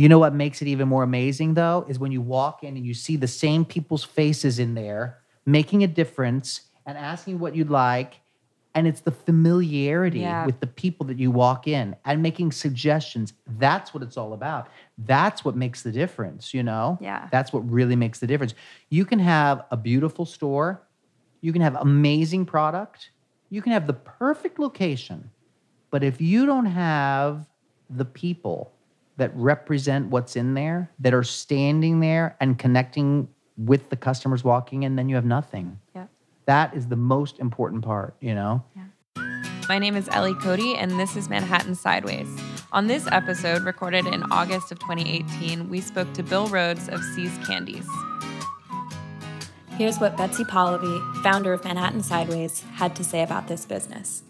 You know what makes it even more amazing though is when you walk in and you see the same people's faces in there making a difference and asking what you'd like and it's the familiarity Yeah. with the people that you walk in and making suggestions. That's what it's all about. That's what makes the difference, you know? Yeah. That's what really makes the difference. You can have a beautiful store, you can have amazing product, you can have the perfect location. But if you don't have the people that represent what's in there, that are standing there and connecting with the customers walking in, then you have nothing. Yeah. That is the most important part, you know? My name is Ellie Cody, and this is Manhattan Sideways. On this episode, recorded in August of 2018, we spoke to Bill Rhodes of See's Candies. Here's what Betsy Polivy, founder of Manhattan Sideways, had to say about this business.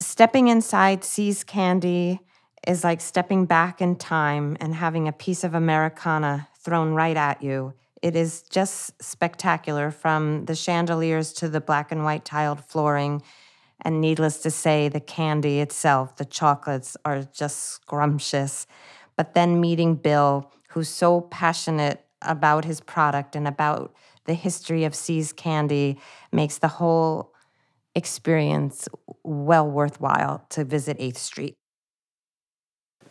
Stepping inside See's Candy is like stepping back in time and having a piece of Americana thrown right at you. It is just spectacular from the chandeliers to the black and white tiled flooring. And needless to say, the candy itself, the chocolates are just scrumptious. But then meeting Bill, who's so passionate about his product and about the history of See's Candy, makes the whole experience well worthwhile to visit 8th Street.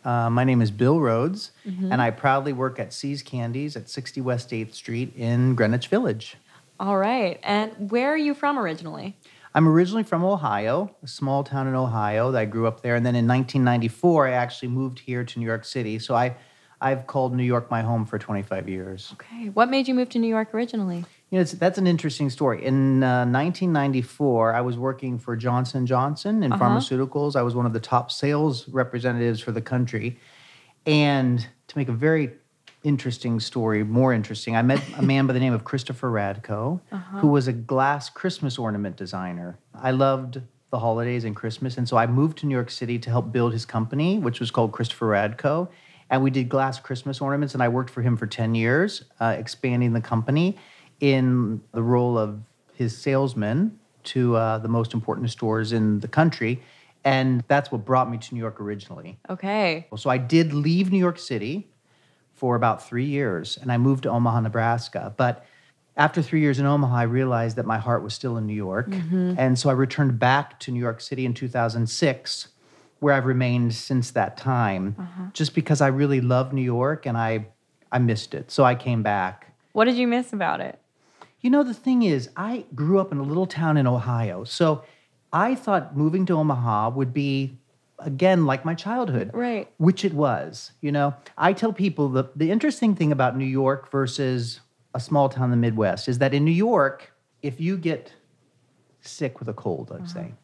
Uh, my name is Bill Rhodes, Mm-hmm. and I proudly work at See's Candies at 60 West 8th Street in Greenwich Village. All right. And where are you from originally? I'm originally from Ohio, a small town in Ohio. That I grew up there, and then in 1994, I actually moved here to New York City. So I, I've called New York my home for 25 years. Okay. What made you move to New York originally? You know, it's, that's an interesting story. In uh, 1994, I was working for Johnson Johnson in Uh-huh. pharmaceuticals. I was one of the top sales representatives for the country. And to make a very interesting story more interesting, I met a man by the name of Christopher Radko, Uh-huh. who was a glass Christmas ornament designer. I loved the holidays and Christmas, and so I moved to New York City to help build his company, which was called Christopher Radko. And we did glass Christmas ornaments, and I worked for him for 10 years, uh, expanding the company in the role of his salesman to uh, the most important stores in the country. And that's what brought me to New York originally. Okay. So I did leave New York City for about three years and I moved to Omaha, Nebraska. But after three years in Omaha, I realized that my heart was still in New York. And so I returned back to New York City in 2006, where I've remained since that time, just because I really love New York and I, I missed it. So I came back. What did you miss about it? You know, the thing is, I grew up in a little town in Ohio. So I thought moving to Omaha would be, again, like my childhood. Right. Which it was. You know, I tell people the, the interesting thing about New York versus a small town in the Midwest is that in New York, if you get sick with a cold, let's uh-huh. say,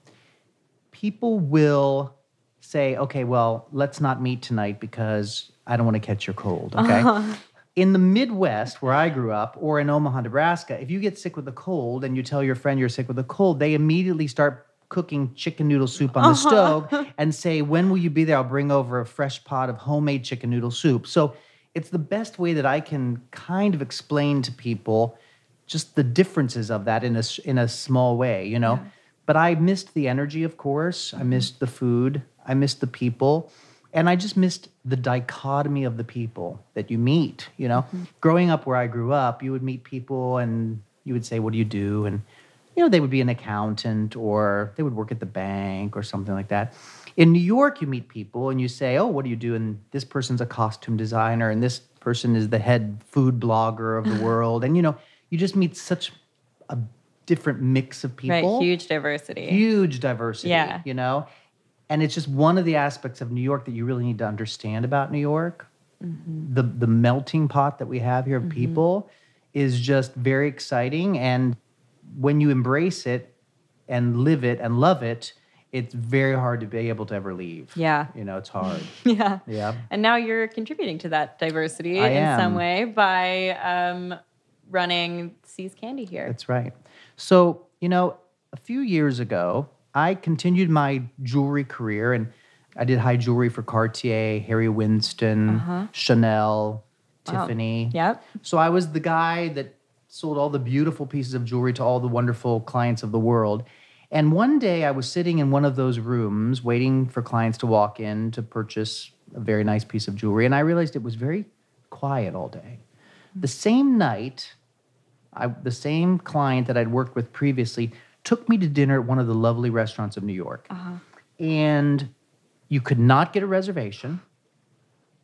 people will say, okay, well, let's not meet tonight because I don't want to catch your cold. Okay. Uh-huh. In the Midwest, where I grew up, or in Omaha, Nebraska, if you get sick with a cold and you tell your friend you're sick with a cold, they immediately start cooking chicken noodle soup on the uh-huh. stove and say, When will you be there? I'll bring over a fresh pot of homemade chicken noodle soup. So it's the best way that I can kind of explain to people just the differences of that in a, in a small way, you know? But I missed the energy, of course. I mm-hmm. missed the food. I missed the people. And I just missed the dichotomy of the people that you meet, you know? Mm-hmm. Growing up where I grew up, you would meet people and you would say, What do you do? And, you know, they would be an accountant or they would work at the bank or something like that. In New York, you meet people and you say, Oh, what do you do? And this person's a costume designer and this person is the head food blogger of the world. And, you know, you just meet such a different mix of people Right. Huge diversity. huge diversity. Yeah. You know? And it's just one of the aspects of New York that you really need to understand about New York. The the melting pot that we have here of people is just very exciting. And when you embrace it and live it and love it, it's very hard to be able to ever leave. Yeah. You know, it's hard. yeah. yeah. And now you're contributing to that diversity I in some way by um, running See's Candy here. That's right. So, you know, a few years ago, I continued my jewelry career and I did high jewelry for Cartier, Harry Winston, uh-huh. Chanel, Tiffany. Yep. So I was the guy that sold all the beautiful pieces of jewelry to all the wonderful clients of the world. And one day I was sitting in one of those rooms waiting for clients to walk in to purchase a very nice piece of jewelry. And I realized it was very quiet all day. The same night, I, the same client that I'd worked with previously took me to dinner at one of the lovely restaurants of New York. Uh-huh. And you could not get a reservation.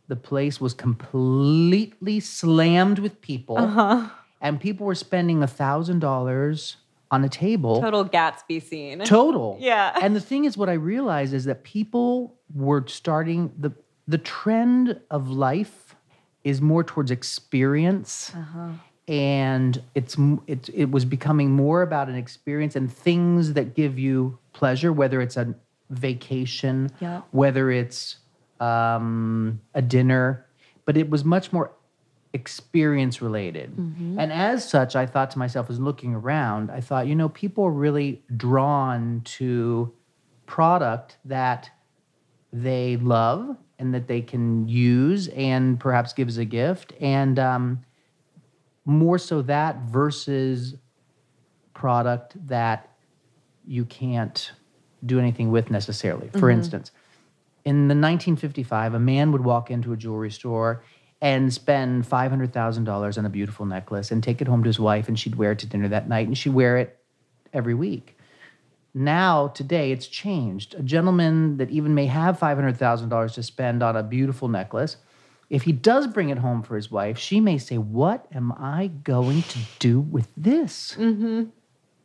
The place was completely slammed with people. Uh-huh. And people were spending a $1,000 on a table. Total Gatsby scene. Total. Yeah. And the thing is, what I realized is that people were starting the the trend of life is more towards experience, uh-huh. And it's it it was becoming more about an experience and things that give you pleasure, whether it's a vacation, Yeah. whether it's um, a dinner, but it was much more experience related. And as such, I thought to myself, as looking around, I thought, you know, people are really drawn to product that they love and that they can use and perhaps give as a gift. And um, more so that versus product that you can't do anything with necessarily. For mm-hmm. instance, in the 1955, a man would walk into a jewelry store and spend $500,000 on a beautiful necklace and take it home to his wife, and she'd wear it to dinner that night, and she'd wear it every week. Now, today, it's changed. A gentleman that even may have $500,000 to spend on a beautiful necklace, if he does bring it home for his wife, she may say, What am I going to do with this? Mm-hmm.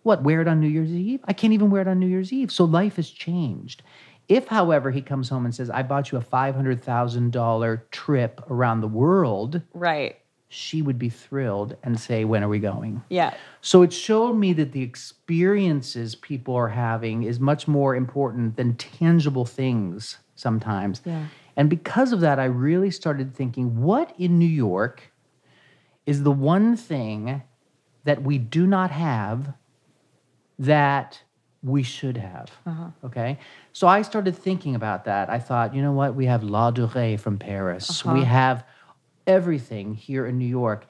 What, wear it on New Year's Eve? I can't even wear it on New Year's Eve. So life has changed. If, however, he comes home and says, I bought you a $500,000 trip around the world, Right. she would be thrilled and say, When are we going? Yeah. So it showed me that the experiences people are having is much more important than tangible things sometimes. Yeah. And because of that, I really started thinking, what in New York is the one thing that we do not have that we should have? Uh-huh. Okay. So I started thinking about that. I thought, you know what? We have Ladurée from Paris. Uh-huh. We have everything here in New York.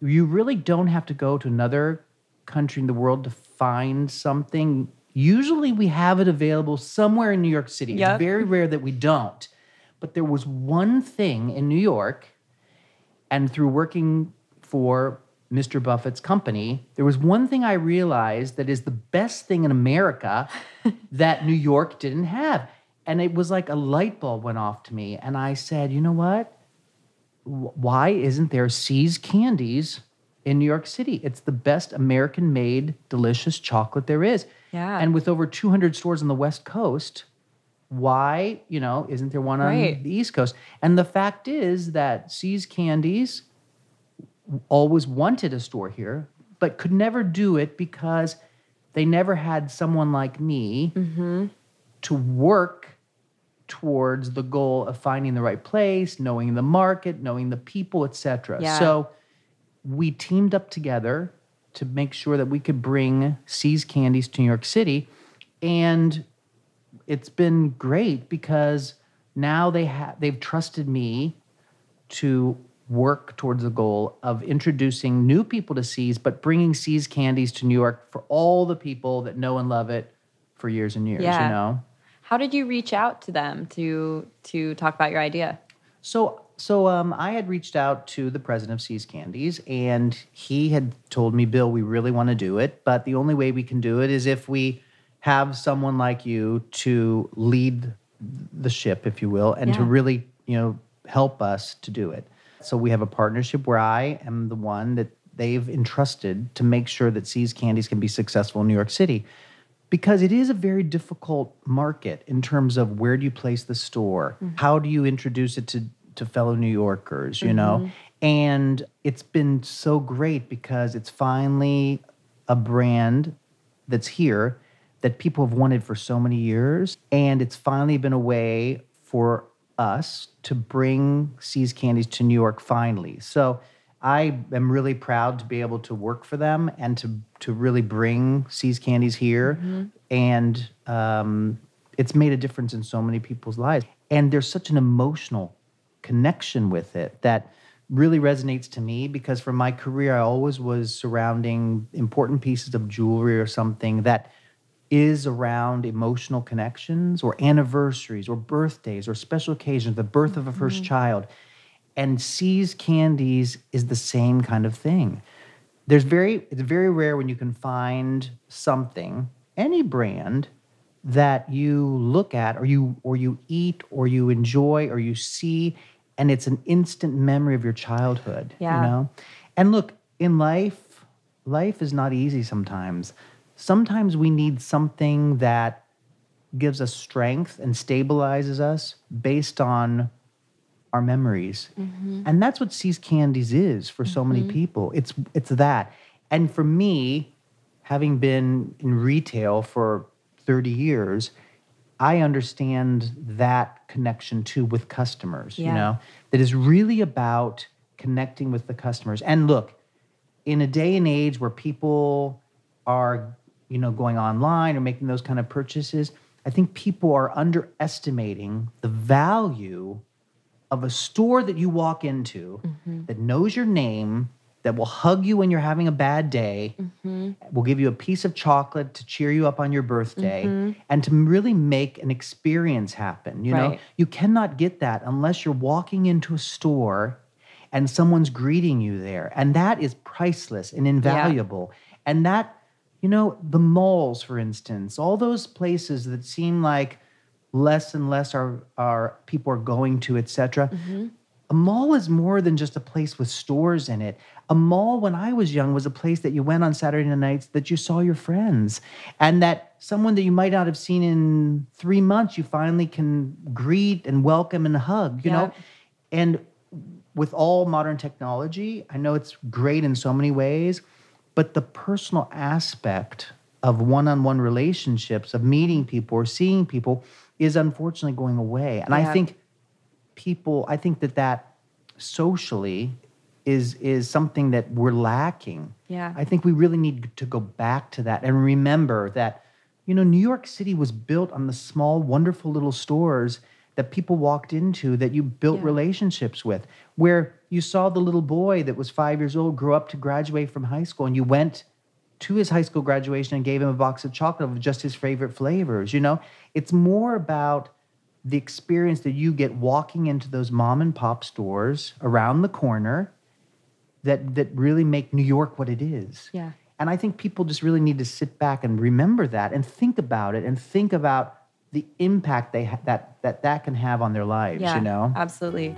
You really don't have to go to another country in the world to find something. Usually we have it available somewhere in New York City. Yep. It's very rare that we don't. But there was one thing in New York, and through working for Mr. Buffett's company, there was one thing I realized that is the best thing in America that New York didn't have. And it was like a light bulb went off to me. And I said, you know what? Why isn't there See's Candies in New York City? It's the best American made, delicious chocolate there is. Yeah. And with over 200 stores on the West Coast, why, you know, isn't there one on Right. the East Coast? And the fact is that See's Candies always wanted a store here, but could never do it because they never had someone like me mm-hmm. to work towards the goal of finding the right place, knowing the market, knowing the people, etc. Yeah. So we teamed up together to make sure that we could bring See's Candies to New York City, and it's been great because now they have they've trusted me to work towards the goal of introducing new people to See's, but bringing See's Candies to New York for all the people that know and love it for years and years. Yeah. You know. How did you reach out to them to to talk about your idea? So, so um, I had reached out to the president of See's Candies, and he had told me, Bill, we really want to do it, but the only way we can do it is if we have someone like you to lead the ship, if you will, and to really, you know, help us to do it. So we have a partnership where I am the one that they've entrusted to make sure that See's Candies can be successful in New York City. Because it is a very difficult market in terms of where do you place the store? Mm-hmm. How do you introduce it to to fellow new yorkers you know? Mm-hmm. And it's been so great because it's finally a brand that's here that people have wanted for so many years and it's finally been a way for us to bring See's Candies to New York finally. So I am really proud to be able to work for them and to to really bring See's Candies here, and um, it's made a difference in so many people's lives. And there's such an emotional connection with it that really resonates to me because from my career I always was surrounding important pieces of jewelry or something that is around emotional connections or anniversaries or birthdays or special occasions, the birth of a 1st mm-hmm. child. And See's Candies is the same kind of thing. There's very it's very rare when you can find something, any brand that you look at or you or you eat or you enjoy or you see and it's an instant memory of your childhood Yeah. you know and look in life life is not easy sometimes sometimes we need something that gives us strength and stabilizes us based on our memories. Mm-hmm. And that's what See's candies is for so many mm-hmm. people. It's it's that. And for me having been in retail for 30 years i understand that connection too with customers you know? That is really about connecting with the customers. And look in a day and age where people are you know going online or making those kind of purchases i think people are underestimating the value of a store that you walk into mm-hmm. that knows your name that will hug you when you're having a bad day mm-hmm. will give you a piece of chocolate to cheer you up on your birthday mm-hmm. and to really make an experience happen you know? You cannot get that unless you're walking into a store and someone's greeting you there and that is priceless and invaluable. And that you know the malls for instance all those places that seem like less and less are are people are going to etc mm-hmm. a mall is more than just a place with stores in it. A mall, when I was young, was a place that you went on Saturday nights that you saw your friends, and that someone that you might not have seen in three months, you finally can greet and welcome and hug, you know? And with all modern technology, I know it's great in so many ways, but the personal aspect of one on one relationships, of meeting people or seeing people, is unfortunately going away. And I think people i think that that socially is is something that we're lacking Yeah. i think we really need to go back to that and remember that you know new york city was built on the small wonderful little stores that people walked into that you built Yeah. relationships with where you saw the little boy that was five years old grow up to graduate from high school and you went to his high school graduation and gave him a box of chocolate of just his favorite flavors you know it's more about the experience that you get walking into those mom and pop stores around the corner that that really make New York what it is. Yeah. And I think people just really need to sit back and remember that and think about it and think about the impact they ha- that that that can have on their lives, Yeah. you know. Absolutely.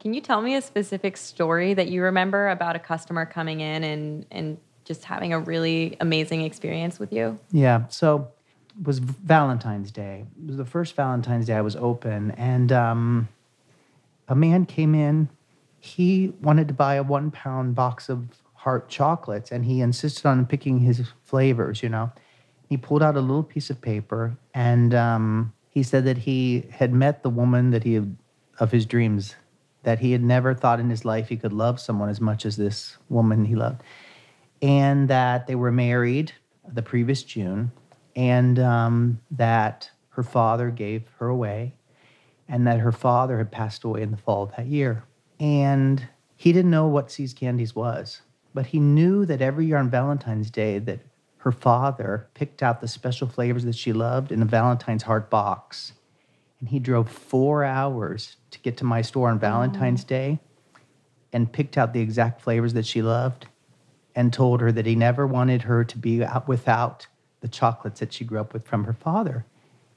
Can you tell me a specific story that you remember about a customer coming in and and just having a really amazing experience with you? Yeah. So it was Valentine's Day. It was the first Valentine's Day I was open, and um, a man came in. He wanted to buy a one pound box of heart chocolates, and he insisted on picking his flavors. You know, he pulled out a little piece of paper, and um, he said that he had met the woman that he had, of his dreams. That he had never thought in his life he could love someone as much as this woman he loved and that they were married the previous June, and um, that her father gave her away, and that her father had passed away in the fall of that year. And he didn't know what See's Candies was, but he knew that every year on Valentine's Day that her father picked out the special flavors that she loved in a Valentine's heart box. And he drove four hours to get to my store on Valentine's oh. Day and picked out the exact flavors that she loved and told her that he never wanted her to be out without the chocolates that she grew up with from her father.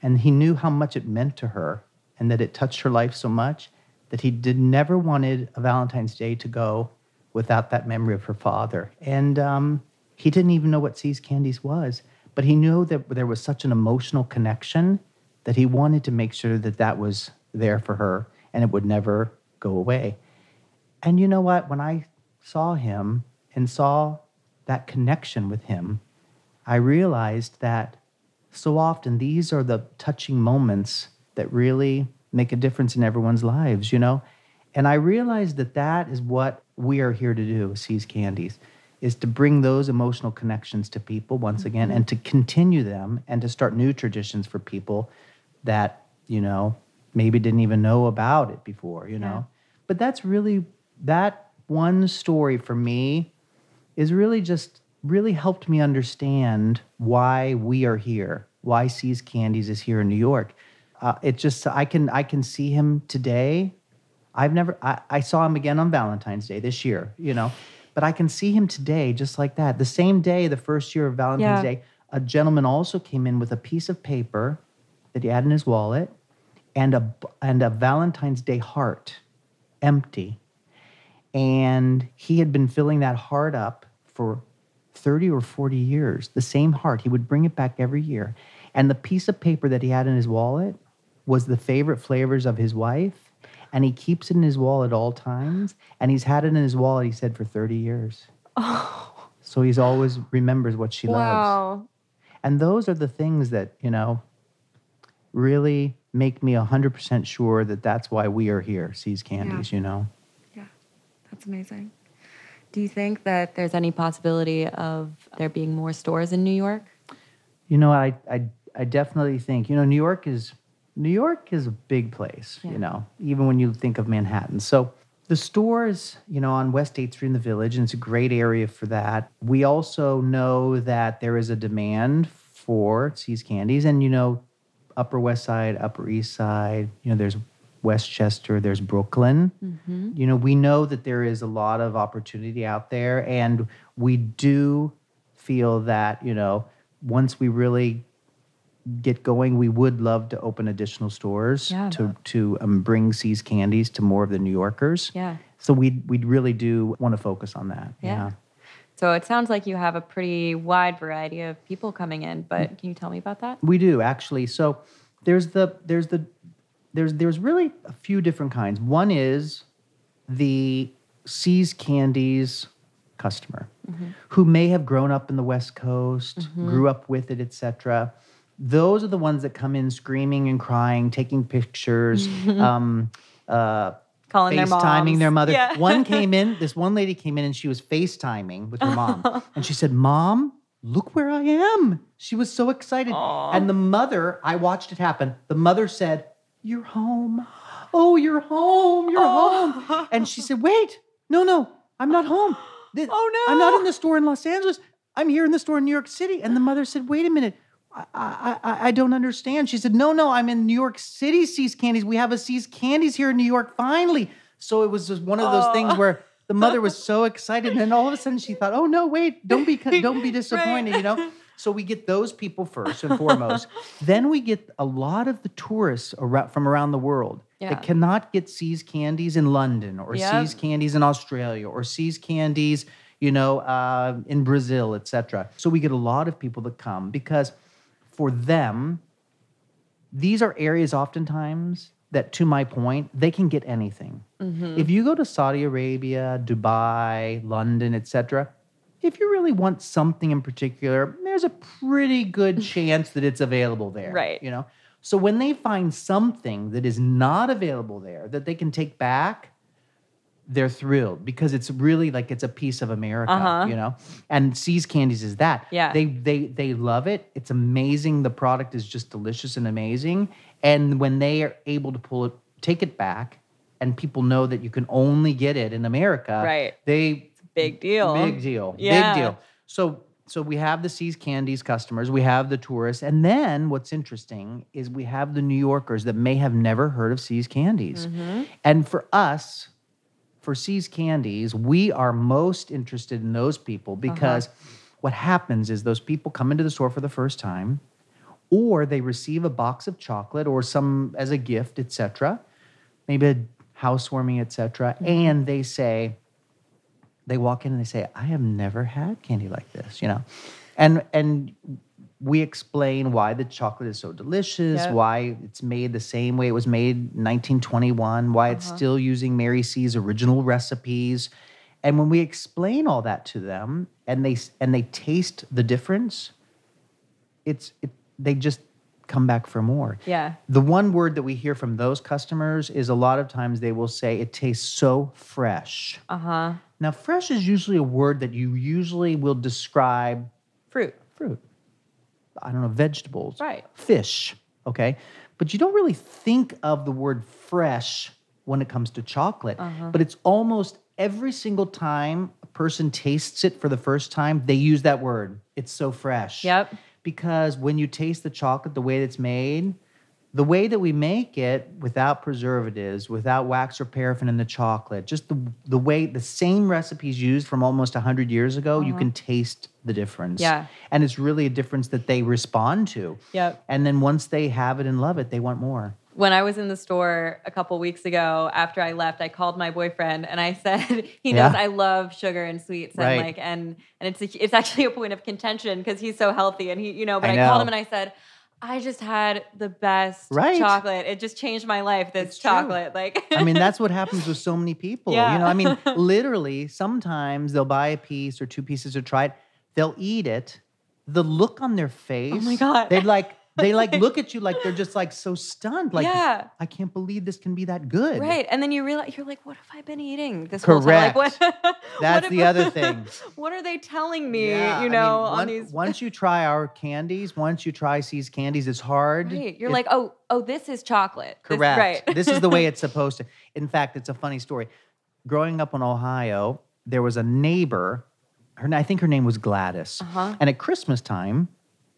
And he knew how much it meant to her and that it touched her life so much that he did never wanted a Valentine's Day to go without that memory of her father. And um, he didn't even know what See's Candies was, but he knew that there was such an emotional connection that he wanted to make sure that that was there for her and it would never go away. And you know what? When I saw him and saw that connection with him, I realized that so often these are the touching moments that really make a difference in everyone's lives, you know? And I realized that that is what we are here to do, See's Candies, is to bring those emotional connections to people once mm-hmm. again and to continue them and to start new traditions for people that, you know, maybe didn't even know about it before, you know. But that's really that one story for me is really just really helped me understand why we are here, why See's Candies is here in New York. Uh, it just I can I can see him today. I've never I, I saw him again on Valentine's Day this year, you know, but I can see him today just like that. The same day, the first year of Valentine's Yeah. Day, a gentleman also came in with a piece of paper that he had in his wallet and a and a Valentine's Day heart, empty. And he had been filling that heart up for 30 or 40 years, the same heart. He would bring it back every year. And the piece of paper that he had in his wallet was the favorite flavors of his wife. And he keeps it in his wallet at all times. And he's had it in his wallet, he said, for 30 years. Oh. So he's always remembers what she loves. Wow. And those are the things that, you know, really make me 100% sure that that's why we are here, See's Candies, you know? Yeah, that's amazing. Do you think that there's any possibility of there being more stores in New York? You know, I, I, I definitely think, you know, New York is, New York is a big place, Yeah. you know, even when you think of Manhattan. So the stores, you know, on West 8th Street in the Village, and it's a great area for that. We also know that there is a demand for See's Candies, and, you know, Upper West Side, Upper East Side, you know, there's Westchester, there's Brooklyn. Mm-hmm. You know, we know that there is a lot of opportunity out there, and we do feel that, you know, once we really get going, we would love to open additional stores Yeah. to to um, bring See's Candies to more of the New Yorkers. Yeah. So we we really do want to focus on that. Yeah. So it sounds like you have a pretty wide variety of people coming in, but mm. can you tell me about that? We do actually. So there's the there's the there's there's really a few different kinds. One is the See's Candies customer mm-hmm. who may have grown up in the West Coast, mm-hmm. grew up with it, etc. Those are the ones that come in screaming and crying, taking pictures, um, uh, Calling their FaceTiming moms. their mother. Yeah. One came in, this one lady came in and she was FaceTiming with her mom. and she said, Mom, look where I am. She was so excited. And the mother, I watched it happen. The mother said, You're home. Oh, you're home. You're home. And she said, Wait, no, no, I'm not home. This- Oh, no. I'm not in the store in Los Angeles. I'm here in the store in New York City. And the mother said, Wait a minute. I, I, I- I don't understand. She said, No, no, I'm in New York City, See's Candies. We have a See's Candies here in New York, finally. So it was just one of those things where the mother was so excited. And then all of a sudden she thought, Oh, no, wait, don't be, don't be disappointed, you know? So we get those people first and foremost. then we get a lot of the tourists around, from around the world Yeah. that cannot get See's Candies in London or Yep. See's Candies in Australia or See's Candies, you know, uh, in Brazil, etc. So we get a lot of people that come because for them, these are areas oftentimes that, to my point, they can get anything. Mm-hmm. If you go to Saudi Arabia, Dubai, London, etc., if you really want something in particular, there's a pretty good chance that it's available there. Right. You know. So when they find something that is not available there that they can take back, they're thrilled because it's really like it's a piece of America, Uh-huh. you know. And See's Candies is that. Yeah. They they they love it. It's amazing. The product is just delicious and amazing. And when they are able to pull it, take it back, and people know that you can only get it in America, Right. They Big deal. Big deal. Yeah. Big deal. So so we have the See's Candies customers, we have the tourists, and then what's interesting is we have the New Yorkers that may have never heard of See's Candies. Mm-hmm. And for us, for See's Candies, we are most interested in those people Uh-huh. because what happens is those people come into the store for the first time, or they receive a box of chocolate or some as a gift, etc. Maybe a housewarming, etc. And they say, they walk in and they say, I have never had candy like this, you know? And and we explain why the chocolate is so delicious, Yep. why it's made the same way it was made in 1921, why it's still using Mary See's original recipes. And when we explain all that to them and they and they taste the difference, it's it, they just come back for more. Yeah. The one word that we hear from those customers is a lot of times they will say it tastes so fresh. Uh huh. Now, fresh is usually a word that you usually will describe Fruit. fruit. I don't know, vegetables. Right. Fish. Okay. but you don't really think of the word fresh when it comes to chocolate. Uh-huh. But it's almost every single time a person tastes it for the first time, they use that word. It's so fresh. Yep. Because when you taste the chocolate the way it's made, the way that we make it without preservatives, without wax or paraffin in the chocolate, just the the way the same recipes used from almost 100 years ago, you can taste the difference. Uh-huh. Yeah. And it's really a difference that they respond to. Yep. And then once they have it and love it, they want more. when I was in the store a couple weeks ago after I left, I called my boyfriend and I said he knows Yeah. I love sugar and sweets and like and and it's a, it's actually a point of contention because he's so healthy and he you know but I I, called him and I said I just had the best Right. chocolate. It just changed my life. This It's true. chocolate, like I mean, that's what happens with so many people. Yeah. You know, I mean, literally, sometimes they'll buy a piece or two pieces or try it, they'll eat it. The look on their face. Oh my God. They'd like they like look at you like they're just like so stunned. Like Yeah. I can't believe this can be that good. right. And then you realize you're like, what have I been eating this whole time? Like, Correct. what, what That's if- the other thing. What are they telling me? Yeah, I you mean, know, on one- these. once you try our candies, once you try See's candies, it's hard. Right. You're It- like, oh, oh, this is chocolate. This- Correct. right. this is the way it's supposed to. In fact, it's a funny story. Growing up in Ohio, there was a neighbor. Her, I think her name was Gladys. Uh-huh. And at Christmas time,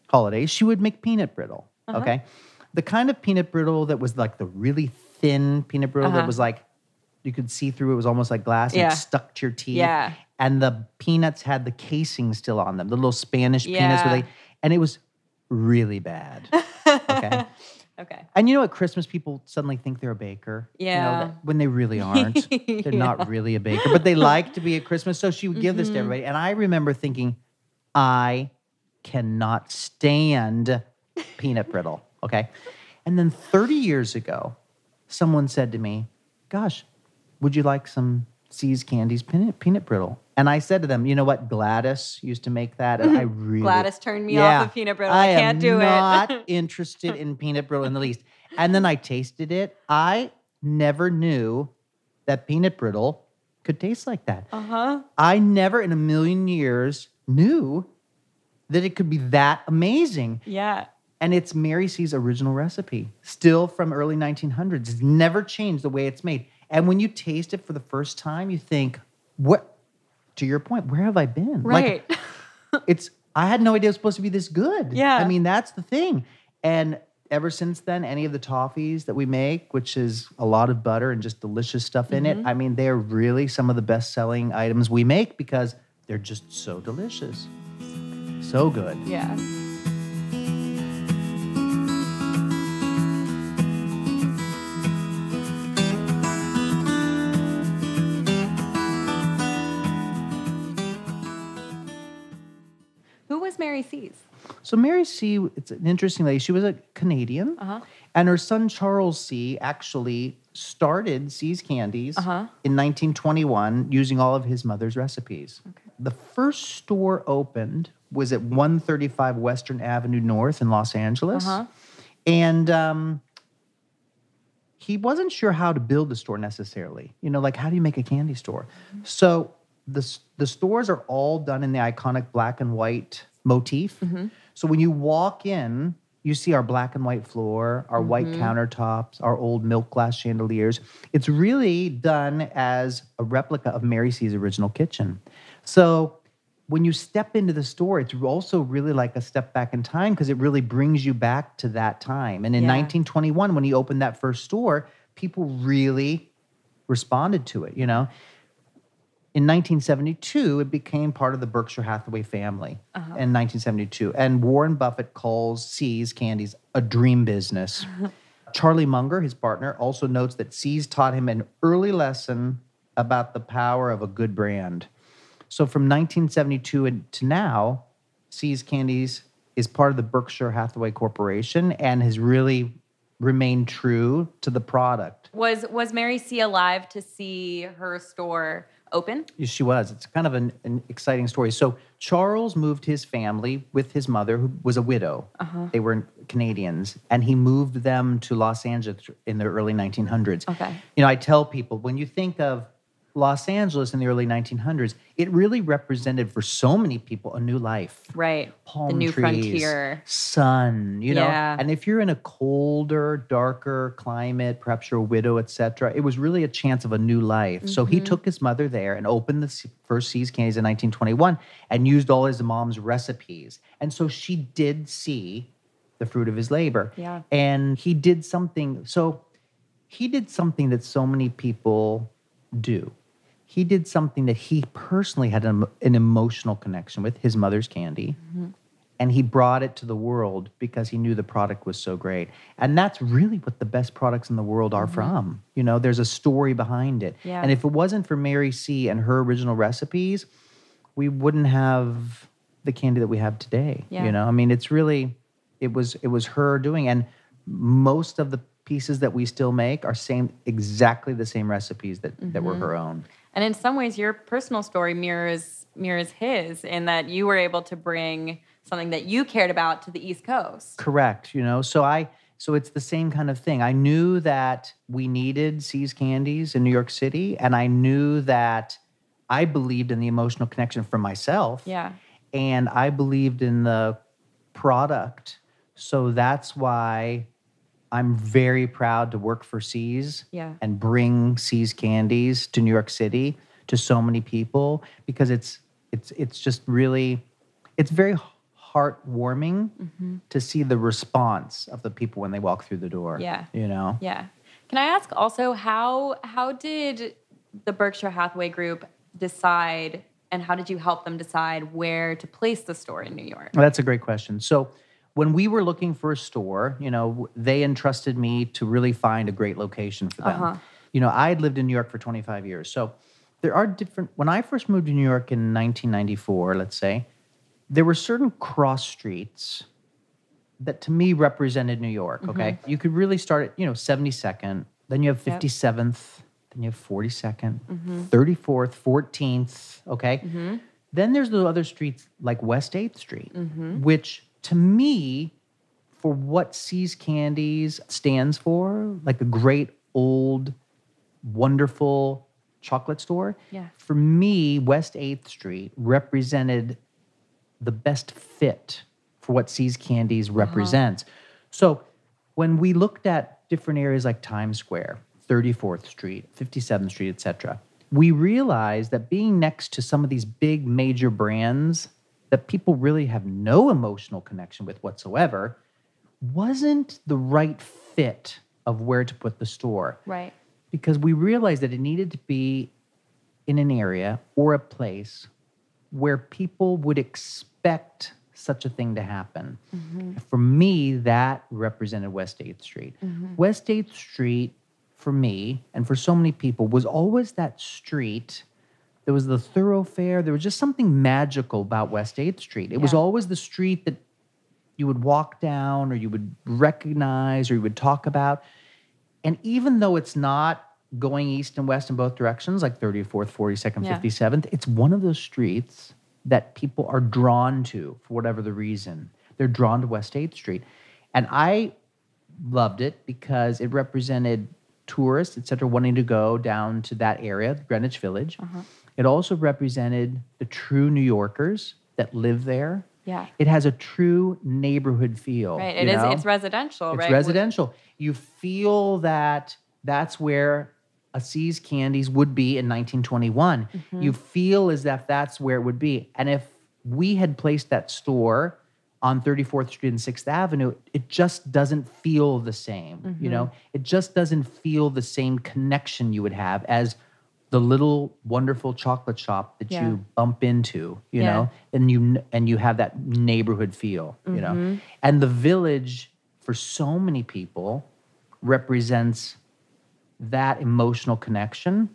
holidays, she would make peanut brittle. Uh-huh. Okay, the kind of peanut brittle that was like the really thin peanut brittle Uh-huh. that was like you could see through. It was almost like glass. And Yeah. it stuck to your teeth. Yeah. And the peanuts had the casing still on them, the little Spanish peanuts. Yeah. Where they, and it was really bad. Okay. okay. And you know what? Christmas people suddenly think they're a baker. you know, Yeah. when they really aren't. They're not really a baker, but they like to be at Christmas. So she would give Mm-hmm. this to everybody. And I remember thinking, I cannot stand peanut brittle. Okay. And then 30 years ago, someone said to me, Gosh, would you like some See's Candies peanut, peanut brittle? And I said to them, You know what? Gladys used to make that. And I really. Gladys turned me off of peanut brittle. I am can't do it. I'm not interested in peanut brittle in the least. And then I tasted it. I never knew that peanut brittle could taste like that. Uh huh. I never in a million years knew that it could be that amazing. Yeah. And it's Mary See's original recipe, still from early 1900s. It's never changed the way it's made. And when you taste it for the first time, you think, what, to your point, where have I been? Like, Right. it's I had no idea it was supposed to be this good. Yeah. I mean, that's the thing. And ever since then, any of the toffees that we make, which is a lot of butter and just delicious stuff in Mm-hmm. it, I mean, they're really some of the best selling items we make because they're just so delicious. So good. yeah. Who was Mary See's? So Mary See, it's an interesting lady. She was a Canadian, Uh-huh. and her son Charles See actually started See's Candies Uh-huh. in 1921 using all of his mother's recipes. The first store opened was at 135 Western Avenue North in Los Angeles, Uh-huh. and um, he wasn't sure how to build the store necessarily. You know, like how do you make a candy store? So the the stores are all done in the iconic black and white motif. So when you walk in, you see our black and white floor, our white countertops, our old milk glass chandeliers. It's really done as a replica of Mary See's original kitchen. So when you step into the store, it's also really like a step back in time because it really brings you back to that time. And in Yeah. 1921, when he opened that first store, people really responded to it, you know. In 1972, it became part of the Berkshire Hathaway family uh-huh. in 1972. And Warren Buffett calls See's Candies a dream business. Charlie Munger, his partner, also notes that See's taught him an early lesson about the power of a good brand. So from 1972 and to now, See's Candies is part of the Berkshire Hathaway Corporation and has really remained true to the product. Was was Mary See alive to see her store open? Yes, She was. It's kind of an, an exciting story. So Charles moved his family with his mother, who was a widow. Uh-huh. They were Canadians, and he moved them to Los Angeles in the early 1900s. Okay. You know, I tell people when you think of Los Angeles in the early 1900s, it really represented for so many people a new life. Right. Palm the new trees, frontier. sun, you know. Yeah. And if you're in a colder, darker climate, perhaps you're a widow, etc., it was really a chance of a new life. So Mm-hmm. he took his mother there and opened the first See's Candies in 1921 and used all his mom's recipes. And so she did see the fruit of his labor. Yeah. And he did something. So he did something that so many people do. He did something that he personally had an, an emotional connection with his mother's candy. Mm-hmm. And he brought it to the world because he knew the product was so great. And that's really what the best products in the world are mm-hmm. from. You know, there's a story behind it. Yeah. And if it wasn't for Mary See. and her original recipes, we wouldn't have the candy that we have today. Yeah. You know, I mean, it's really, it was it was her doing, and most of the pieces that we still make are same exactly the same recipes that that were mm-hmm. her own. And in some ways, your personal story mirrors mirrors his in that you were able to bring something that you cared about to the East Coast. Correct. You know, so I so it's the same kind of thing. I knew that we needed See's Candies in New York City, and I knew that I believed in the emotional connection for myself. Yeah. and I believed in the product. So that's why I'm very proud to work for See's Yeah. and bring See's candies to New York City to so many people because it's it's it's just really it's very heartwarming mm-hmm. to see the response of the people when they walk through the door. Yeah. You know? Yeah. Can I ask also how how did the Berkshire Hathaway Group decide and how did you help them decide where to place the store in New York? Well, That's a great question. So, when we were looking for a store, you know, they entrusted me to really find a great location for them. Uh-huh. You know, I had lived in New York for 25 years. So, there are different, when I first moved to New York in 1994, let's say, there were certain cross streets that to me represented New York. Mm-hmm. Okay. You could really start at, you know, 72nd, then you have Yep. 57th, then you have 42nd, 34th, 14th. Okay. Mm-hmm. Then there's the other streets like West 8th Street, mm-hmm. which to me, for what See's Candies stands for, like a great old, wonderful chocolate store. Yeah. For me, West 8th Street represented the best fit for what See's Candies uh-huh. represents. So when we looked at different areas like Times Square, 34th Street, 57th Street, etc., we realized that being next to some of these big major brands that people really have no emotional connection with whatsoever wasn't the right fit of where to put the store Right. because we realized that it needed to be in an area or a place where people would expect such a thing to happen. Mm-hmm. For me, that represented West 8th Street. Mm-hmm. West 8th Street, for me, and for so many people, was always that street. There was the thoroughfare. There was just something magical about West 8th Street. It was always the street that you would walk down or you would recognize or you would talk about. And even though it's not going east and west in both directions, like 34th, 42nd, Yeah. 57th, it's one of those streets that people are drawn to for whatever the reason. They're drawn to West 8th Street. And I loved it because it represented tourists, et cetera, wanting to go down to that area, Greenwich Village. Uh-huh. It also represented the true New Yorkers that live there. Yeah. It has a true neighborhood feel. Right. It is. It's residential, It's right? residential. You feel that that's where a See's Candies would be in 1921. Mm-hmm. You feel as if that's where it would be. And if we had placed that store on 34th Street and 6th Avenue, it just doesn't feel the same. Mm-hmm. You know, it just doesn't feel the same connection you would have as the little wonderful chocolate shop that Yeah. you bump into, you Yeah. know, and you and you have that neighborhood feel, you know. Mm-hmm. And the village for so many people represents that emotional connection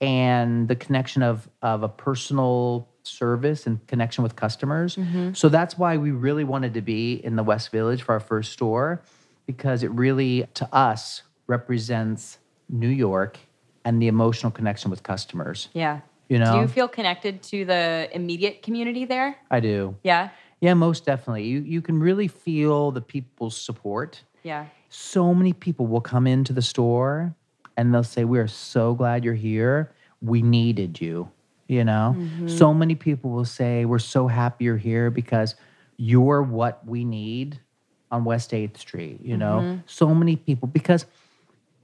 and the connection of of a personal service and connection with customers. Mm-hmm. So that's why we really wanted to be in the West Village for our first store because it really to us represents New York and the emotional connection with customers. Yeah. You know? Do you feel connected to the immediate community there? I do. Yeah. Yeah, most definitely. You you can really feel the people's support. Yeah. so many people will come into the store and they'll say, We are so glad you're here. we needed you. You know, mm-hmm. so many people will say, We're so happy you're here because you're what we need on West 8th Street. You know, mm-hmm. so many people, because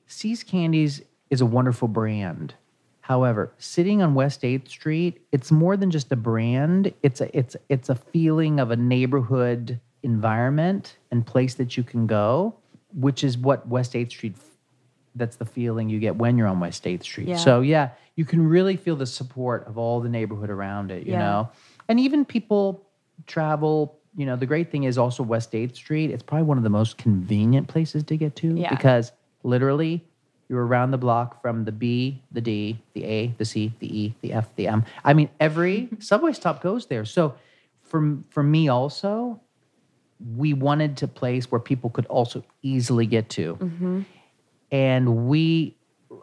See's Candies is a wonderful brand. However, sitting on West 8th Street, it's more than just a brand. It's a it's it's a feeling of a neighborhood environment and place that you can go, which is what West 8th Street that's the feeling you get when you're on West 8th Street. Yeah. So yeah, you can really feel the support of all the neighborhood around it, you Yeah. know. And even people travel, you know, the great thing is also West 8th Street, it's probably one of the most convenient places to get to Yeah. because literally you're around the block from the B, the D, the A, the C, the E, the F, the M. I mean, every subway stop goes there. So for for me also, we wanted to place where people could also easily get to. Mm-hmm. And we,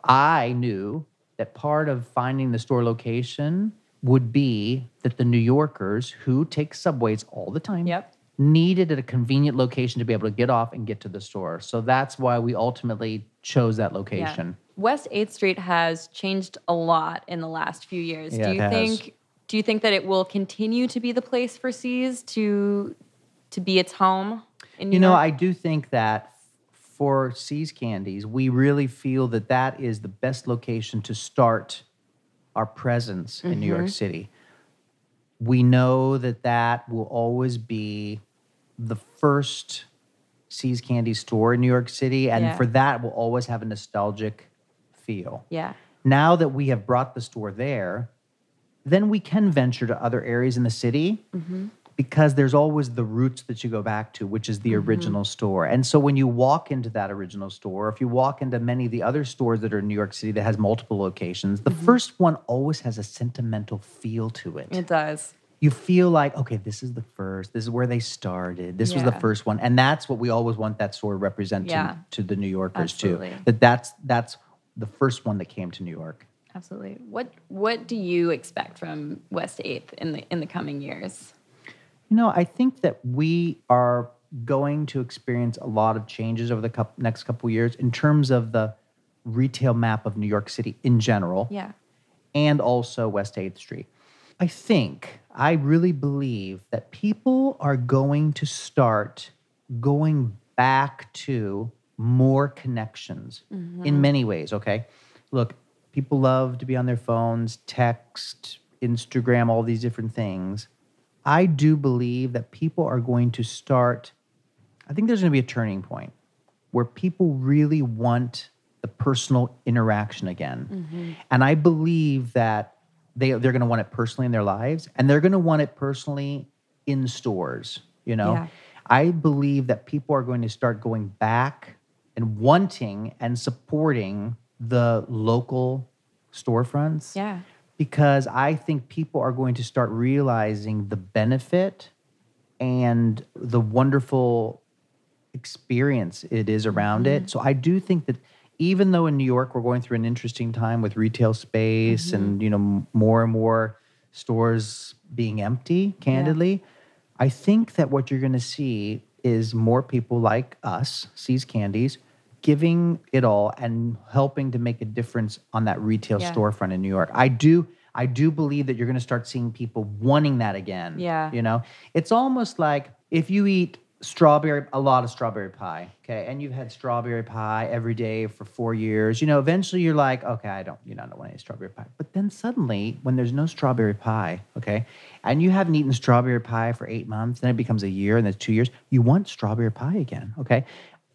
I knew that part of finding the store location would be that the New Yorkers who take subways all the time Yep. Needed at a convenient location to be able to get off and get to the store. So that's why we ultimately chose that location. West 8th Street has changed a lot in the last few years. Yeah, do you has. think do you think that it will continue to be the place for See's to to be its home in New You know? I do think that for See's Candies, we really feel that that is the best location to start our presence in New Mm-hmm. York City. We know that that will always be the first See's Candy store in New York City, and Yeah. for that, we'll always have a nostalgic feel. yeah. Now that we have brought the store there, then we can venture to other areas in the city mm-hmm. Because there's always the roots that you go back to, which is the mm-hmm. original store. And so when you walk into that original store, if you walk into many of the other stores that are in New York City that has multiple locations, the mm-hmm. first one always has a sentimental feel to it. It does. you feel like, okay, this is the first, this is where they started, this was the first one. And that's what we always want that store to represent to, Yeah. to the New Yorkers Absolutely. too. That that's that's the first one that came to New York. Absolutely. What what do you expect from West 8th in the in the coming years? You know, I think that we are going to experience a lot of changes over the next couple years in terms of the retail map of New York City in general Yeah. and also West 8th Street. I think, I really believe that people are going to start going back to more connections mm-hmm. in many ways, okay? Look, people love to be on their phones, text, Instagram, all these different things. I do believe that people are going to start, I think there's going to be a turning point where people really want the personal interaction again. Mm-hmm. And I believe that they, they're going to want it personally in their lives and they're going to want it personally in stores, you know? Yeah. I believe that people are going to start going back and wanting and supporting the local storefronts Yeah. Because I think people are going to start realizing the benefit and the wonderful experience it is around it. Mm-hmm. So I do think that even though in New York we're going through an interesting time with retail space and mm-hmm. you know more and more stores being empty, candidly, I think that what you're going to see is more people like us, See's Candies, giving it all and helping to make a difference on that retail Yeah. storefront in New York. I do I do believe that you're going to start seeing people wanting that again. Yeah. You know, it's almost like if you eat strawberry, a lot of strawberry pie, okay, and you've had strawberry pie every day for four years, you know, eventually you're like, okay, I don't, you know, I don't want any strawberry pie. But then suddenly, when there's no strawberry pie, okay, and you haven't eaten strawberry pie for eight months, then it becomes a year and then two years, you want strawberry pie again, okay?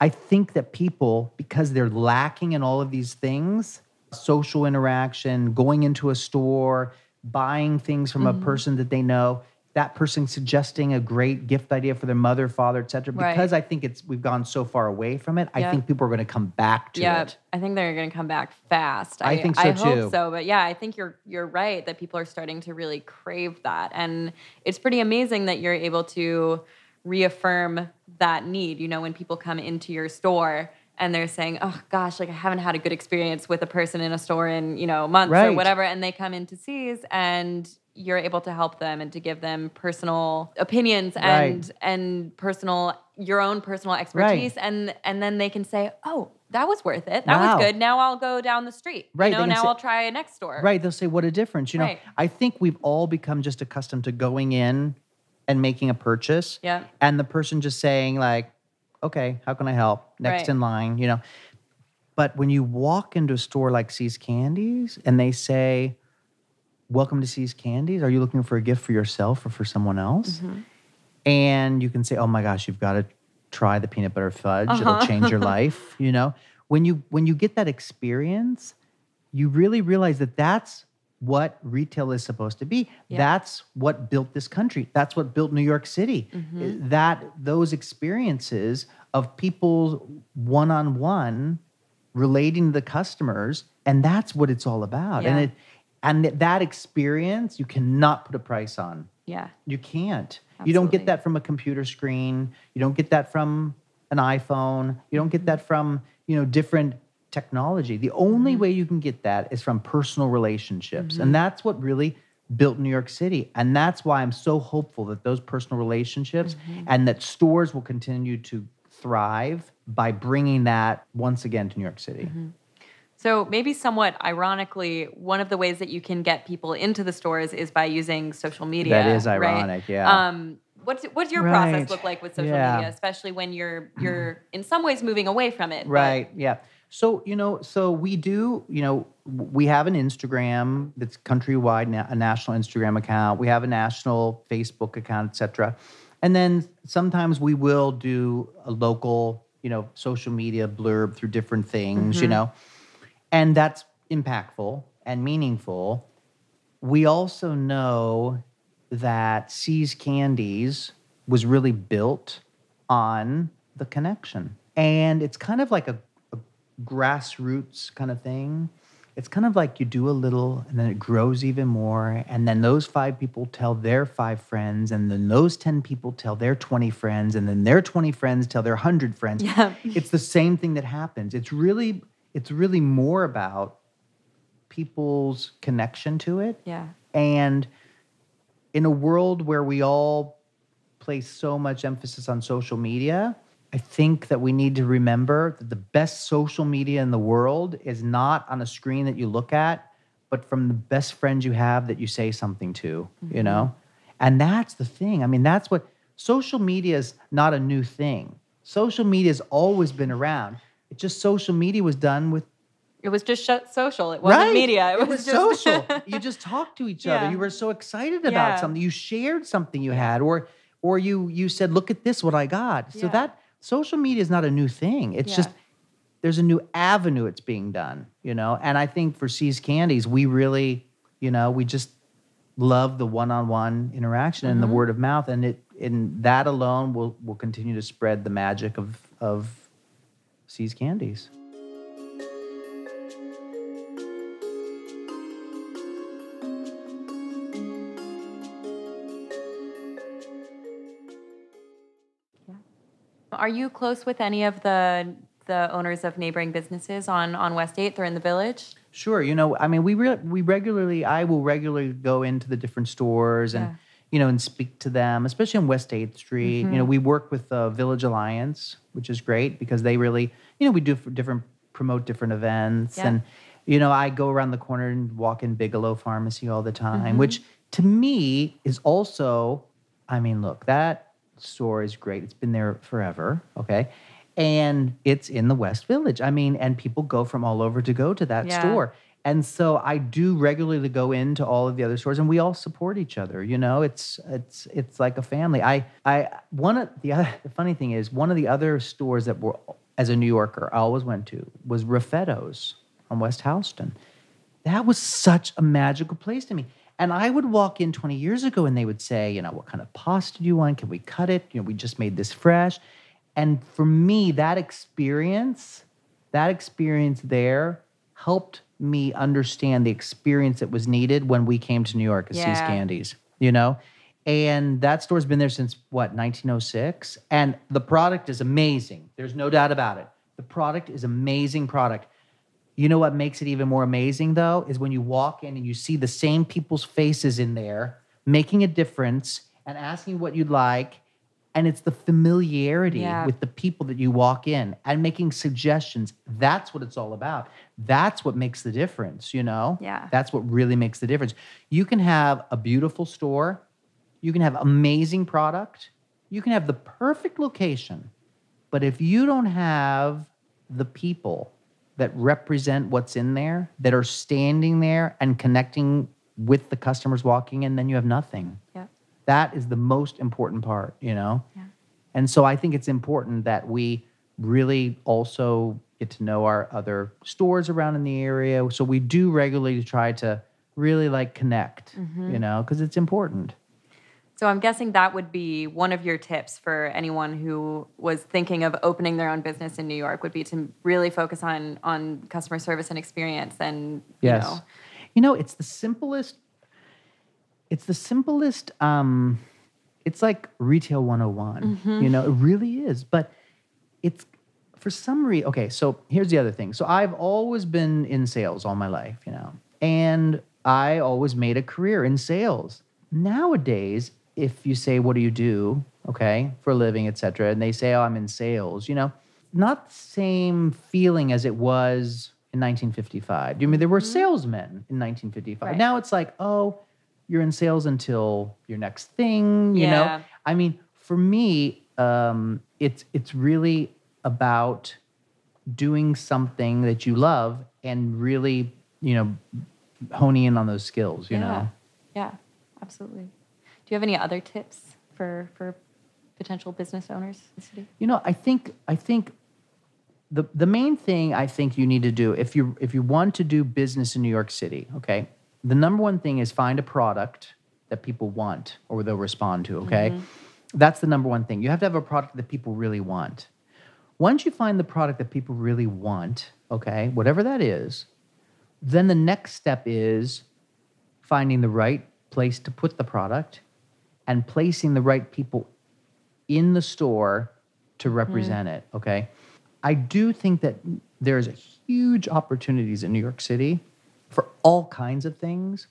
I think that people, because they're lacking in all of these things, social interaction, going into a store, buying things from Mm-hmm. a person that they know, that person suggesting a great gift idea for their mother, father, etc. Right. Because I think it's we've gone so far away from it, I think people are going to come back to it. yeah, it. I think they're going to come back fast. I think so, I too. hope so, but yeah, I think you're you're right that people are starting to really crave that, and it's pretty amazing that you're able to reaffirm that need. You know, when people come into your store and they're saying, "Oh gosh, like I haven't had a good experience with a person in a store in you know months or whatever," and they come into See's and you're able to help them and to give them personal opinions and Right. and personal your own personal expertise and and then they can say oh that was worth it. That Wow. was good. Now I'll go down the street. Right, You know, now say- I'll try a next store. Right. They'll say, what a difference. You know, Right. I think we've all become just accustomed to going in and making a purchase. Yeah. And the person just saying, like, okay, how can I help? Next Right. in line, you know. But when you walk into a store like See's Candies and they say, Welcome to See's Candies. Are you looking for a gift for yourself or for someone else? Mm-hmm. And you can say, Oh my gosh, you've got to try the peanut butter fudge. Uh-huh. It'll change your life. You know, when you when you get that experience, you really realize that that's what retail is supposed to be. Yeah. That's what built this country. That's what built New York City. Mm-hmm. That those experiences of people one on one relating to the customers, and that's what it's all about. Yeah. And it and that experience you cannot put a price on. Yeah. You can't. You don't get that from a computer screen. You don't get that from an iPhone. You don't get that from, you know, different technology. The only Mm-hmm. way you can get that is from personal relationships. And that's what really built New York City. And that's why I'm so hopeful that those personal relationships Mm-hmm. and that stores will continue to thrive by bringing that once again to New York City. Mm-hmm. So maybe somewhat ironically, one of the ways that you can get people into the stores is by using social media. That is right? ironic, yeah. Um, what's what's your Right. process look like with social Yeah. media, especially when you're you're in some ways moving away from it? but- Right. Yeah. So you know, so we do. You know, we have an Instagram that's countrywide, a national Instagram account. We have a national Facebook account, etc. And then sometimes we will do a local, you know, social media blurb through different things. You mm-hmm. know, and that's impactful and meaningful. We also know that See's Candies was really built on the connection. And it's kind of like a grassroots kind of thing. It's kind of like you do a little and then it grows even more. And then those five people tell their five friends. And then those 10 people tell their 20 friends. And then their 20 friends tell their 100 friends. Yeah. It's the same thing that happens. It's really, it's really more about people's connection to it. Yeah. And in a world where we all place so much emphasis on social media, I think that we need to remember that the best social media in the world is not on a screen that you look at, but from the best friends you have that you say something to, you mm-hmm. know? And that's the thing. I mean, that's what social media is not a new thing. Social media has always been around. It's just social media was done with It was just social. It wasn't media. It, was, just social. you just talked to each other. You were so excited about Yeah. something. You shared something you had, or or you you said, "Look at this, what I got." So Yeah. that social media is not a new thing. It's Yeah. just there's a new avenue it's being done. You know, and I think for See's Candies, we really, you know, we just love the one-on-one interaction and the Mm-hmm. word of mouth, and it and that alone will will continue to spread the magic of of See's Candies. Are you close with any of the the owners of neighboring businesses on on West Eighth or in the Village? Sure. You know, I mean, we re- we regularly, I will regularly go into the different stores and Yeah. you know and speak to them, especially on West Eighth Street. You mm-hmm. know, we work with the Village Alliance, which is great because they really, you know, we do for different promote different events Yeah. and you know, I go around the corner and walk in Bigelow Pharmacy all the time, mm-hmm. which to me is also, I mean, look, that store is great. It's been there forever. Okay. And it's in the West Village. I mean, and people go from all over to go to that Yeah. store. And so I do regularly go into all of the other stores and we all support each other. You know, it's it's it's like a family. I I one of the other the funny thing is one of the other stores that were as a New Yorker I always went to was Raffetto's on West Houston. That was such a magical place to me. And I would walk in 20 years ago and they would say, you know, what kind of pasta do you want? Can we cut it? You know, we just made this fresh. And for me, that experience, that experience there helped me understand the experience that was needed when we came to New York as Yeah. Candies, you know? And that store's been there since what, 1906? And the product is amazing. There's no doubt about it. The product is amazing product. You know what makes it even more amazing though is when you walk in and you see the same people's faces in there making a difference and asking what you'd like and it's the familiarity Yeah. with the people that you walk in and making suggestions. That's what it's all about. That's what makes the difference, you know? Yeah. That's what really makes the difference. You can have a beautiful store, you can have amazing product, you can have the perfect location, but if you don't have the people that represent what's in there, that are standing there and connecting with the customers walking in, then you have nothing. Yeah. That is the most important part, you know? Yeah. And so I think it's important that we really also get to know our other stores around in the area. So we do regularly try to really like connect, mm-hmm. you know, because it's important. So I'm guessing that would be one of your tips for anyone who was thinking of opening their own business in New York would be to really focus on on customer service and experience and you Yes. know You know, it's the simplest. It's the simplest. Um, it's like retail 101. You know, it really is. But it's for some reason. Okay, so here's the other thing. So I've always been in sales all my life, you know, and I always made a career in sales. Nowadays, if you say, "What do you do?" Okay, for a living, etc., and they say, "Oh, I'm in sales," you know, not the same feeling as it was in 1955. Do you mean there were salesmen in 1955? Right. Now it's like, oh, you're in sales until your next thing. You Yeah. know, I mean, for me, um, it's it's really about doing something that you love and really, you know, honing in on those skills. You yeah. know, Yeah, absolutely. Do you have any other tips for for potential business owners in the city? you know, I think I think the the main thing I think you need to do if you if you want to do business in New York City, okay, the number one thing is find a product that people want or they'll respond to. Okay, mm-hmm. that's the number one thing. You have to have a product that people really want. Once you find the product that people really want, okay, whatever that is, then the next step is finding the right place to put the product and placing the right people in the store to represent it. Okay. I do think that there's huge opportunities in New York City for all kinds of things.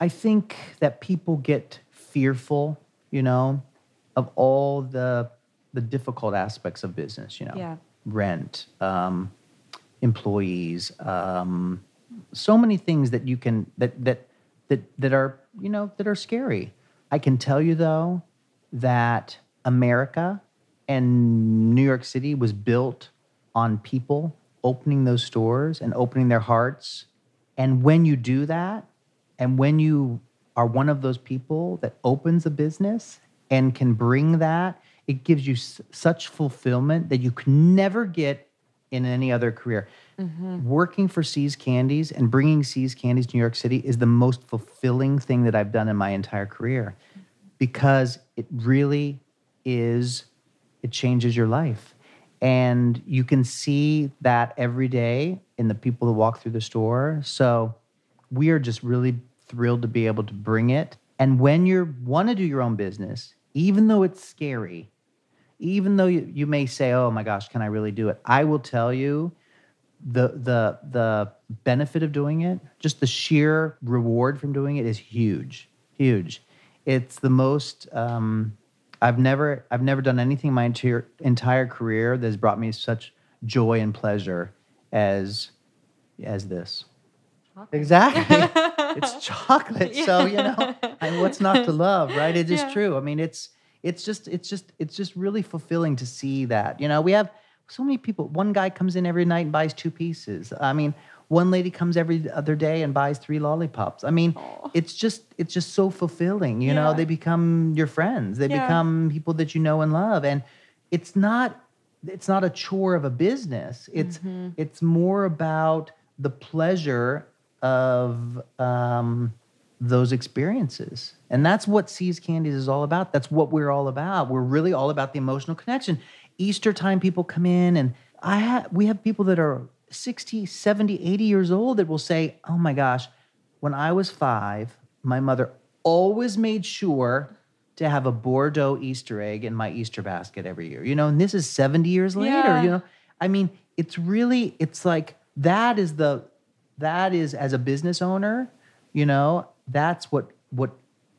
I think that people get fearful, you know, of all the the difficult aspects of business, you know, Yeah. rent, um, employees, um, so many things that you can that that that that are you know that are scary. I can tell you though that America and New York City was built on people opening those stores and opening their hearts. And when you do that, and when you are one of those people that opens a business and can bring that, it gives you s- such fulfillment that you can never get in any other career. Mm-hmm. Working for See's Candies and bringing See's Candies to New York City is the most fulfilling thing that I've done in my entire career because it really is, it changes your life. And you can see that every day in the people that walk through the store. So we are just really thrilled to be able to bring it. And when you want to do your own business, even though it's scary, even though you, you may say, oh my gosh, can I really do it? I will tell you the the the benefit of doing it, just the sheer reward from doing it is huge. Huge. It's the most um, I've never I've never done anything in my entire entire career that has brought me such joy and pleasure as as this. Exactly. it's chocolate. So, you know, and what's not to love, right? It is Yeah. true. I mean, it's it's just it's just it's just really fulfilling to see that. You know, we have so many people. One guy comes in every night and buys two pieces. I mean, one lady comes every other day and buys three lollipops. I mean, it's just it's just so fulfilling. You know, they become your friends. They Yeah. become people that you know and love. And it's not it's not a chore of a business. It's Mm-hmm. it's more about the pleasure of um, those experiences. And that's what See's Candies is all about. That's what we're all about. We're really all about the emotional connection. Easter time, people come in, and I ha- we have people that are 60, 70, 80 years old that will say, Oh my gosh, when I was five, my mother always made sure to have a Bordeaux Easter egg in my Easter basket every year. You know, and this is 70 years later, Yeah. you know. I mean, it's really, it's like that is the that is as a business owner, you know, that's what what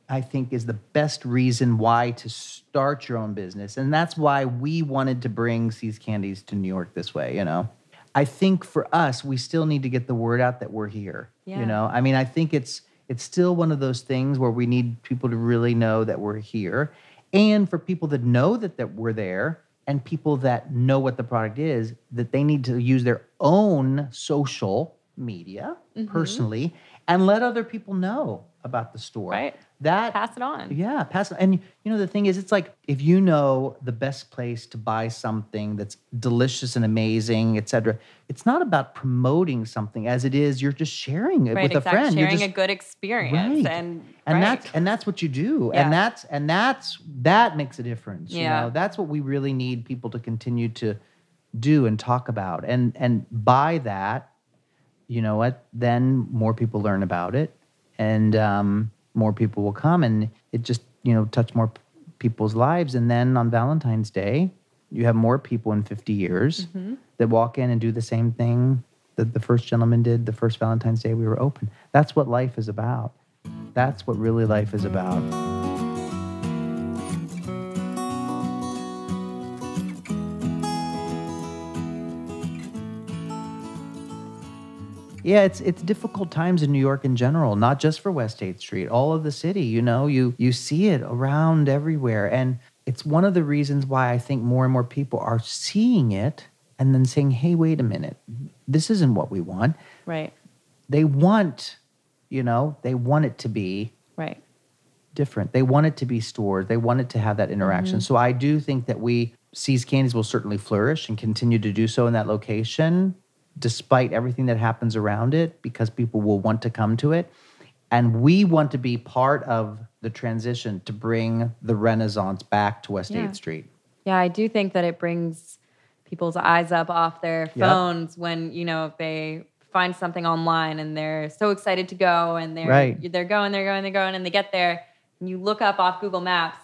I think is the best reason why to start your own business. And that's why we wanted to bring See's Candies to New York this way, you know. I think for us, we still need to get the word out that we're here. Yeah. You know, I mean, I think it's it's still one of those things where we need people to really know that we're here. And for people that know that, that we're there and people that know what the product is, that they need to use their own social media Mm-hmm. personally and let other people know about the store. Right. That Pass it on. yeah, pass it. And you know the thing is, it's like if you know the best place to buy something that's delicious and amazing, et cetera, it's not about promoting something as it is. You're just sharing it Right, with a exactly. friend. You're Sharing just- a good experience. Right. And, and right. that's and that's what you do. Yeah. And that's and that's that makes a difference. You Yeah. know, that's what we really need people to continue to do and talk about. And and by that, you know what? Then more people learn about it, and um, more people will come, and it just you know touch more p- people's lives. And then on Valentine's Day, you have more people in 50 years that walk in and do the same thing that the first gentleman did the first Valentine's Day we were open. That's what life is about. That's what really life is about. Yeah, it's it's difficult times in New York in general, not just for West 8th Street, all of the city, you know, you you see it around everywhere and it's one of the reasons why I think more and more people are seeing it and then saying, "Hey, wait a minute. This isn't what we want." right. They want, you know, they want it to be Right. different. They want it to be stored. They want it to have that interaction. Mm-hmm. So I do think that we See's Candies will certainly flourish and continue to do so in that location, despite everything that happens around it, because people will want to come to it. And we want to be part of the transition to bring the Renaissance back to West Yeah. 8th Street. Yeah, I do think that it brings people's eyes up off their Yep. phones when, you know, if they find something online and they're so excited to go and they're Right. they're going, they're going, they're going, and they get there and you look up off Google Maps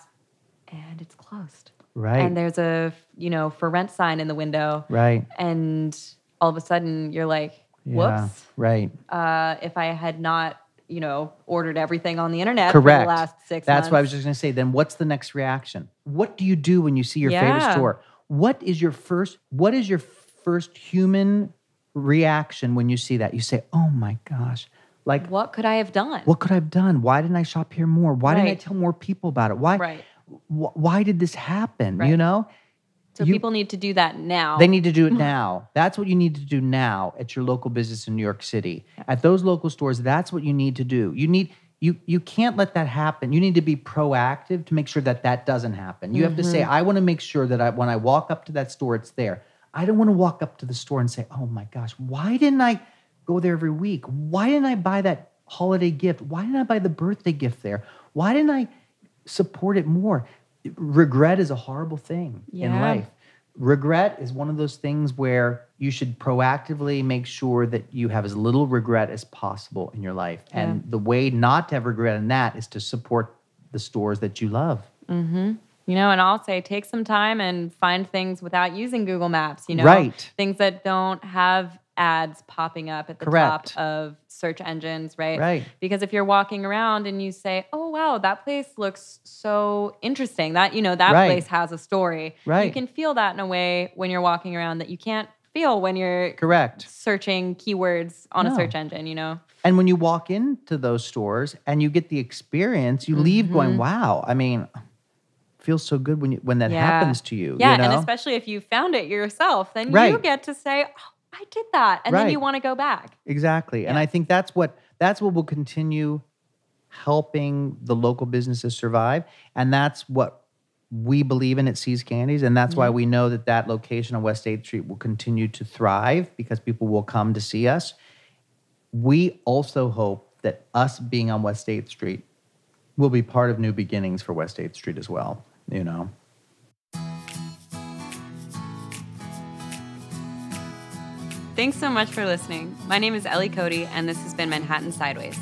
and it's closed. Right. And there's a, you know, for rent sign in the window. right. And all of a sudden you're like, Yeah. whoops. Right. Uh, if I had not, you know, ordered everything on the internet Correct. for the last six That's months. what I was just going to say. Then what's the next reaction? What do you do when you see your favorite store? What is your first what is your first human reaction when you see that? You say, "Oh my gosh." Like what could I have done? what could I have done? Why didn't I shop here more? Why didn't I tell more people about it? Why Right. wh- why did this happen? You know? So you- people need to do that now. They need to do it now. That's what you need to do now at your local business in New York City. At those local stores, that's what you need to do. You need you you can't let that happen. You need to be proactive to make sure that that doesn't happen. You have to say, mm-hmm. I want to make sure that I, when I walk up to that store, it's there. I don't want to walk up to the store and say, Oh my gosh, why didn't I go there every week? Why didn't I buy that holiday gift? Why didn't I buy the birthday gift there? Why didn't I support it more? Regret is a horrible thing in life regret is one of those things where you should proactively make sure that you have as little regret as possible in your life. And the way not to have regret in that is to support the stores that you love. Mm-hmm. You know, and I'll say take some time and find things without using Google Maps, you know, Right. things that don't have ads popping up at the Correct. top of search engines, right? Right. Because if you're walking around and you say, "Oh wow, that place looks so interesting. That, you know, that Right. place has a story." Right. You can feel that in a way when you're walking around that you can't feel when you're Correct. searching keywords on a search engine, you know. And when you walk into those stores and you get the experience, you leave going, Mm-hmm. wow. I mean, feels so good when you, when that Yeah. happens to you. Yeah, you know? and especially if you found it yourself, then you get to say, oh, I did that. And then you want to go back. Exactly. And I think that's what that's what will continue helping the local businesses survive and that's what we believe in at See's Candies and that's why mm-hmm. we know that that location on West 8th Street will continue to thrive because people will come to see us. We also hope that us being on West 8th Street will be part of new beginnings for West 8th Street as well, you know. Thanks so much for listening. My name is Ellie Cody, and this has been Manhattan Sideways.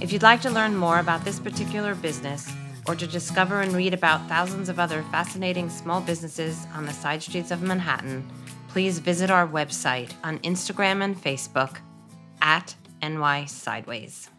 If you'd like to learn more about this particular business or to discover and read about thousands of other fascinating small businesses on the side streets of Manhattan, please visit our website on Instagram and Facebook at NY Sideways.